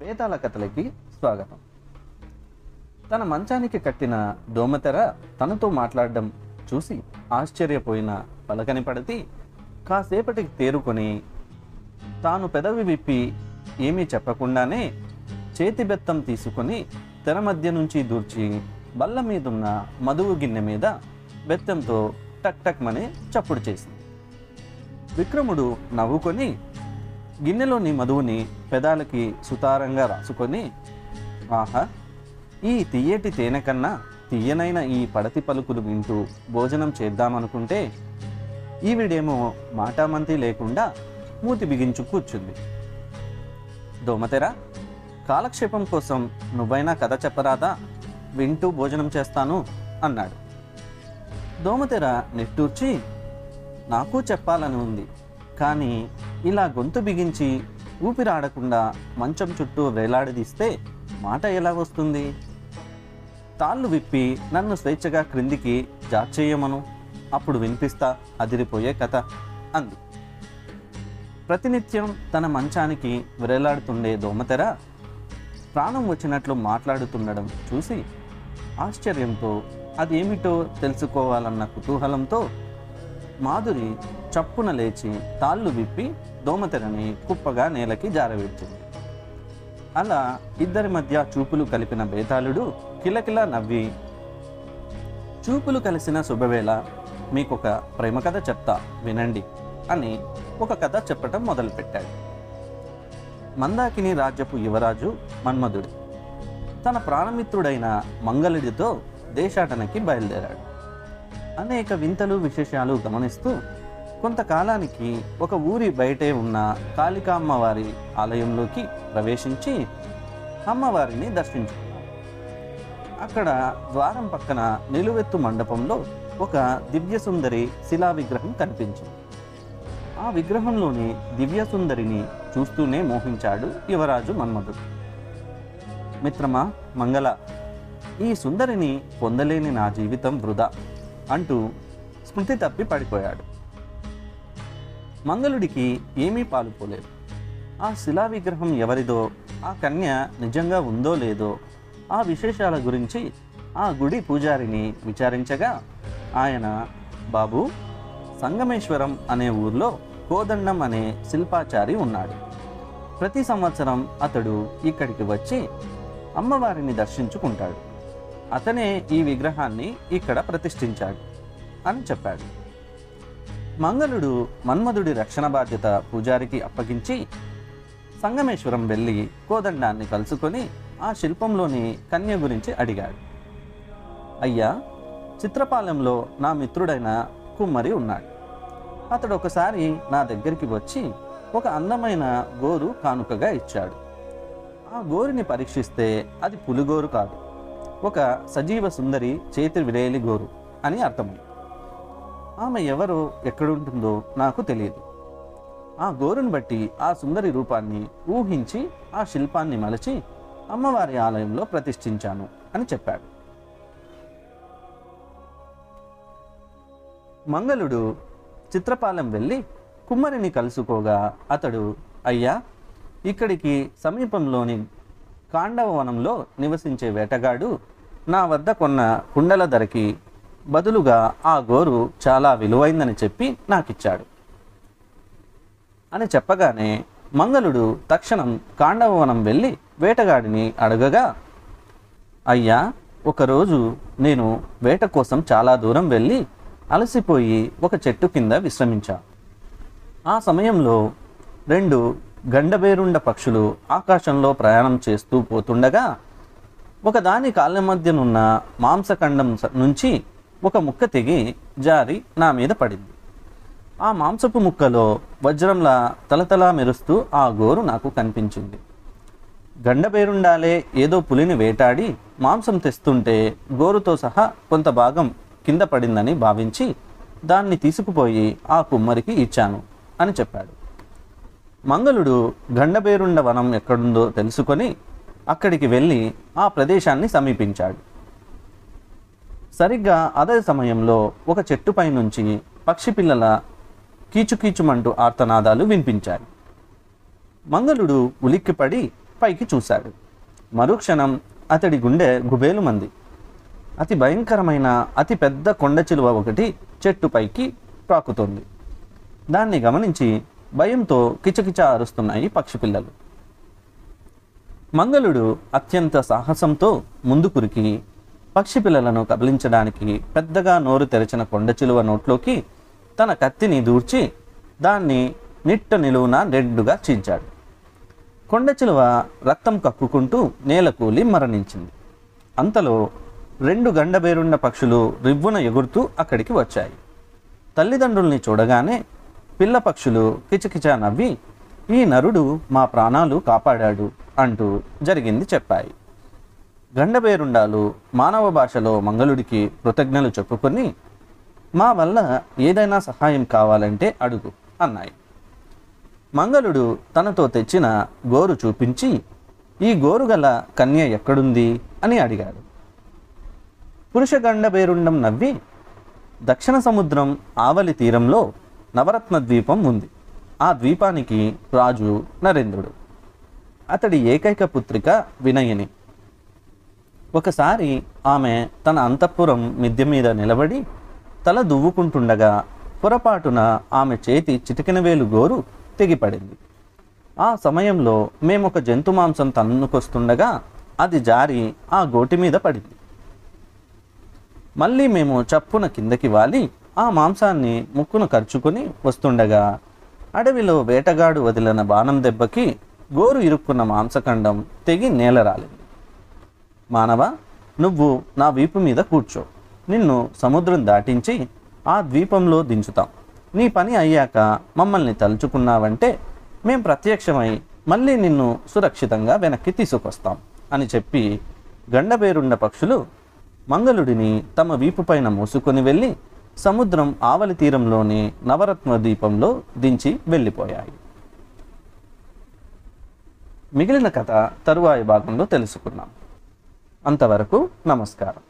వేతాల కథలకి స్వాగతం. తన మంచానికి కట్టిన దోమతెర తనతో మాట్లాడడం చూసి ఆశ్చర్యపోయిన పలకని పడితే కాసేపటికి తేరుకొని తాను పెదవి విప్పి ఏమీ చెప్పకుండానే చేతి బెత్తం తీసుకొని తెర మధ్య నుంచి దూర్చి బల్ల మీదున్న మధువు గిన్నె మీద బెత్తంతో టక్ టక్ మని చప్పుడు చేసింది. విక్రముడు నవ్వుకొని గిన్నెలోని మధువుని పెదాలకి సుతారంగా రాసుకొని ఆహా ఈ తీయటి తేనె కన్నా తీయనైన ఈ పడతి పలుకులు వింటూ భోజనం చేద్దామనుకుంటే ఈవిడేమో మాటామంతి లేకుండా మూతి బిగించు కూర్చుంది. దోమతెర కాలక్షేపం కోసం నువ్వైనా కథ చెప్పరాదా? వింటూ భోజనం చేస్తాను అన్నాడు. దోమతెర నిట్టూర్చి నాకు చెప్పాలని ఉంది కానీ ఇలా గొంతు బిగించి ఊపిరాడకుండా మంచం చుట్టూ వేలాడదీస్తే మాట ఎలా వస్తుంది? తాళ్ళు విప్పి నన్ను స్వేచ్ఛగా క్రిందికి జార్చేయమను అప్పుడు వినిపిస్తా అదిరిపోయే కథ అంది. ప్రతినిత్యం తన మంచానికి విరేలాడుతుండే దోమతెర ప్రాణం వచ్చినట్లు మాట్లాడుతుండడం చూసి ఆశ్చర్యంతో అదేమిటో తెలుసుకోవాలన్న కుతూహలంతో మాధురి చప్పున లేచి తాళ్ళు విప్పి దోమతెరని కుప్పగా నేలకి జారవిడుతుంది అలా ఇద్దరి మధ్య చూపులు కలిపిన బేతాళుడు కిలకిలా నవ్వి చూపులు కలిసిన శుభవేళ మీకొక ప్రేమ కథ చెప్తా వినండి అని ఒక కథ చెప్పటం మొదలుపెట్టాడు. మందాకిని రాజ్యపు యువరాజు మన్మధుడు. తన ప్రాణమిత్రుడైన మంగళుడితో దేశాటనకి బయలుదేరాడు. అనేక వింతలు విశేషాలు గమనిస్తూ కొంతకాలానికి ఒక ఊరి బయటే ఉన్న కాళికా అమ్మవారి ఆలయంలోకి ప్రవేశించి అమ్మవారిని దర్శించుకున్నాడు అక్కడ ద్వారం పక్కన నిలువెత్తు మండపంలో ఒక దివ్యసుందరి శిలా విగ్రహం కనిపించింది. ఆ విగ్రహంలోని దివ్యసుందరిని చూస్తూనే మోహించాడు యువరాజు మన్మధుడు. మిత్రమా మంగళ ఈ సుందరిని పొందలేని నా జీవితం వృధా అంటూ స్మృతి తప్పి పడిపోయాడు. మంగళుడికి ఏమీ పాలుపోలేదు ఆ శిలా విగ్రహం ఎవరిదో ఆ కన్య నిజంగా ఉందో లేదో ఆ విశేషాల గురించి ఆ గుడి పూజారిని విచారించగా ఆయన బాబు సంగమేశ్వరం అనే ఊర్లో కోదండం అనే శిల్పాచారి ఉన్నాడు. ప్రతి సంవత్సరం అతడు ఇక్కడికి వచ్చి అమ్మవారిని దర్శించుకుంటాడు. అతనే ఈ విగ్రహాన్ని ఇక్కడ ప్రతిష్ఠించాడు అని చెప్పాడు. మంగళుడు మన్మధుడి రక్షణ బాధ్యత పూజారికి అప్పగించి సంగమేశ్వరం వెళ్ళి కోదండాన్ని కలుసుకొని ఆ శిల్పంలోని కన్య గురించి అడిగాడు. అయ్యా చిత్రపాలెంలో నా మిత్రుడైన కుమ్మరి ఉన్నాడు. అతడు ఒకసారి నా దగ్గరికి వచ్చి ఒక అందమైన గోరు కానుకగా ఇచ్చాడు. ఆ గోరుని పరీక్షిస్తే అది పులిగోరు కాదు. ఒక సజీవ సుందరి చేతి విరేలి గోరు అని అర్థమైంది. ఆమె ఎవరో ఎక్కడుంటుందో నాకు తెలియదు. ఆ గోరును బట్టి ఆ సుందరి రూపాన్ని ఊహించి ఆ శిల్పాన్ని మలచి అమ్మవారి ఆలయంలో ప్రతిష్ఠించాను అని చెప్పాడు. మంగళుడు చిత్రపాలెం వెళ్ళి కుమ్మరిని కలుసుకోగా అతడు అయ్యా ఇక్కడికి సమీపంలోని కాండవ వనంలో నివసించే వేటగాడు నా వద్ద కొన్న కుండల ధరకి బదులుగా ఆ గోరు చాలా విలువైందని చెప్పి నాకిచ్చాడు. అని చెప్పగానే మంగళుడు తక్షణం కాండవవనం వెళ్ళి వేటగాడిని అడగగా అయ్యా ఒకరోజు నేను వేట కోసం చాలా దూరం వెళ్ళి అలసిపోయి ఒక చెట్టు కింద విశ్రమించా. ఆ సమయంలో రెండు గండబేరుండ పక్షులు ఆకాశంలో ప్రయాణం చేస్తూ పోతుండగా ఒకదాని కాళ్ళ మధ్యనున్న మాంసఖండం నుంచి ఒక ముక్క తెగి జారి నా మీద పడింది. ఆ మాంసపు ముక్కలో వజ్రంలా తలతలా మెరుస్తూ ఆ గోరు నాకు కనిపించింది. గండబేరుండాలే ఏదో పులిని వేటాడి మాంసం తెస్తుంటే గోరుతో సహా కొంత భాగం కింద పడిందని భావించి దాన్ని తీసుకుపోయి ఆ కుమ్మరికి ఇచ్చాను అని చెప్పాడు. మంగళుడు గండబేరుండ వనం ఎక్కడుందో తెలుసుకొని అక్కడికి వెళ్ళి ఆ ప్రదేశాన్ని సమీపించాడు. సరిగ్గా అదే సమయంలో ఒక చెట్టుపై నుంచి పక్షి పిల్లల కీచుకీచుమంటూ ఆర్తనాదాలు వినిపించాయి. మంగళుడు ఉలిక్కిపడి పైకి చూశాడు. మరుక్షణం అతడి గుండె గుబేలు మంది అతి భయంకరమైన అతి పెద్ద కొండ చిలువ ఒకటి చెట్టు పైకి ప్రాకుతోంది దాన్ని గమనించి భయంతో కిచకిచ అరుస్తున్నాయి పక్షి పిల్లలు. మంగళుడు అత్యంత సాహసంతో ముందుకురికి పక్షి పిల్లలను కబలించడానికి పెద్దగా నోరు తెరిచిన కొండ చిలువ నోట్లోకి తన కత్తిని దూర్చి దాన్ని నిట్ట నిలువున రెడ్డుగా చీల్చాడు. కొండ చిలువ రక్తం కక్కుకుంటూ నేలకూలి మరణించింది. అంతలో రెండు గండబేరున్న పక్షులు రివ్వున ఎగురుతూ అక్కడికి వచ్చాయి. తల్లిదండ్రుల్ని చూడగానే పిల్ల పక్షులు కిచకిచ నవ్వి ఈ నరుడు మా ప్రాణాలు కాపాడాడు అంటూ జరిగింది చెప్పాయి. గండబేరుండాలు మానవ భాషలో మంగళుడికి కృతజ్ఞలు చెప్పుకొని మా వల్ల ఏదైనా సహాయం కావాలంటే అడుగు అన్నాయి. మంగళుడు తనతో తెచ్చిన గోరు చూపించి ఈ గోరుగల కన్య ఎక్కడుంది? అని అడిగాడు. పురుషగండబేరుండం నవ్వి దక్షిణ సముద్రం ఆవలి తీరంలో నవరత్న ద్వీపం ఉంది. ఆ ద్వీపానికి రాజు నరేంద్రుడు. అతడి ఏకైక పుత్రిక వినయని. ఒకసారి ఆమె తన అంతఃపురం మిద్దె మీద నిలబడి తల దువ్వుకుంటుండగా పొరపాటున ఆమె చేతి చిటికిన వేలు గోరు తెగిపడింది. ఆ సమయంలో మేమొక జంతు మాంసం తన్నుకొస్తుండగా అది జారి ఆ గోటి మీద పడింది. మళ్ళీ మేము చప్పున కిందకి వాలి ఆ మాంసాన్ని ముక్కును ఖర్చుకొని వస్తుండగా అడవిలో వేటగాడు వదిలిన బాణం దెబ్బకి గోరు ఇరుక్కున్న మాంసఖండం తెగి నేల మానవ నువ్వు నా వీపు మీద కూర్చో. నిన్ను సముద్రం దాటించి ఆ ద్వీపంలో దించుతాం. నీ పని అయ్యాక మమ్మల్ని తలుచుకున్నావంటే మేం ప్రత్యక్షమై మళ్ళీ నిన్ను సురక్షితంగా వెనక్కి తీసుకొస్తాం అని చెప్పి గండబేరుండ పక్షులు మంగళుడిని తమ వీపుపైన మూసుకొని వెళ్ళి సముద్రం ఆవలి తీరంలోని నవరత్న ద్వీపంలో దించి వెళ్ళిపోయాయి. మిగిలిన కథ తరువాయి భాగంలో తెలుసుకున్నాం. అంతవరకు నమస్కారం.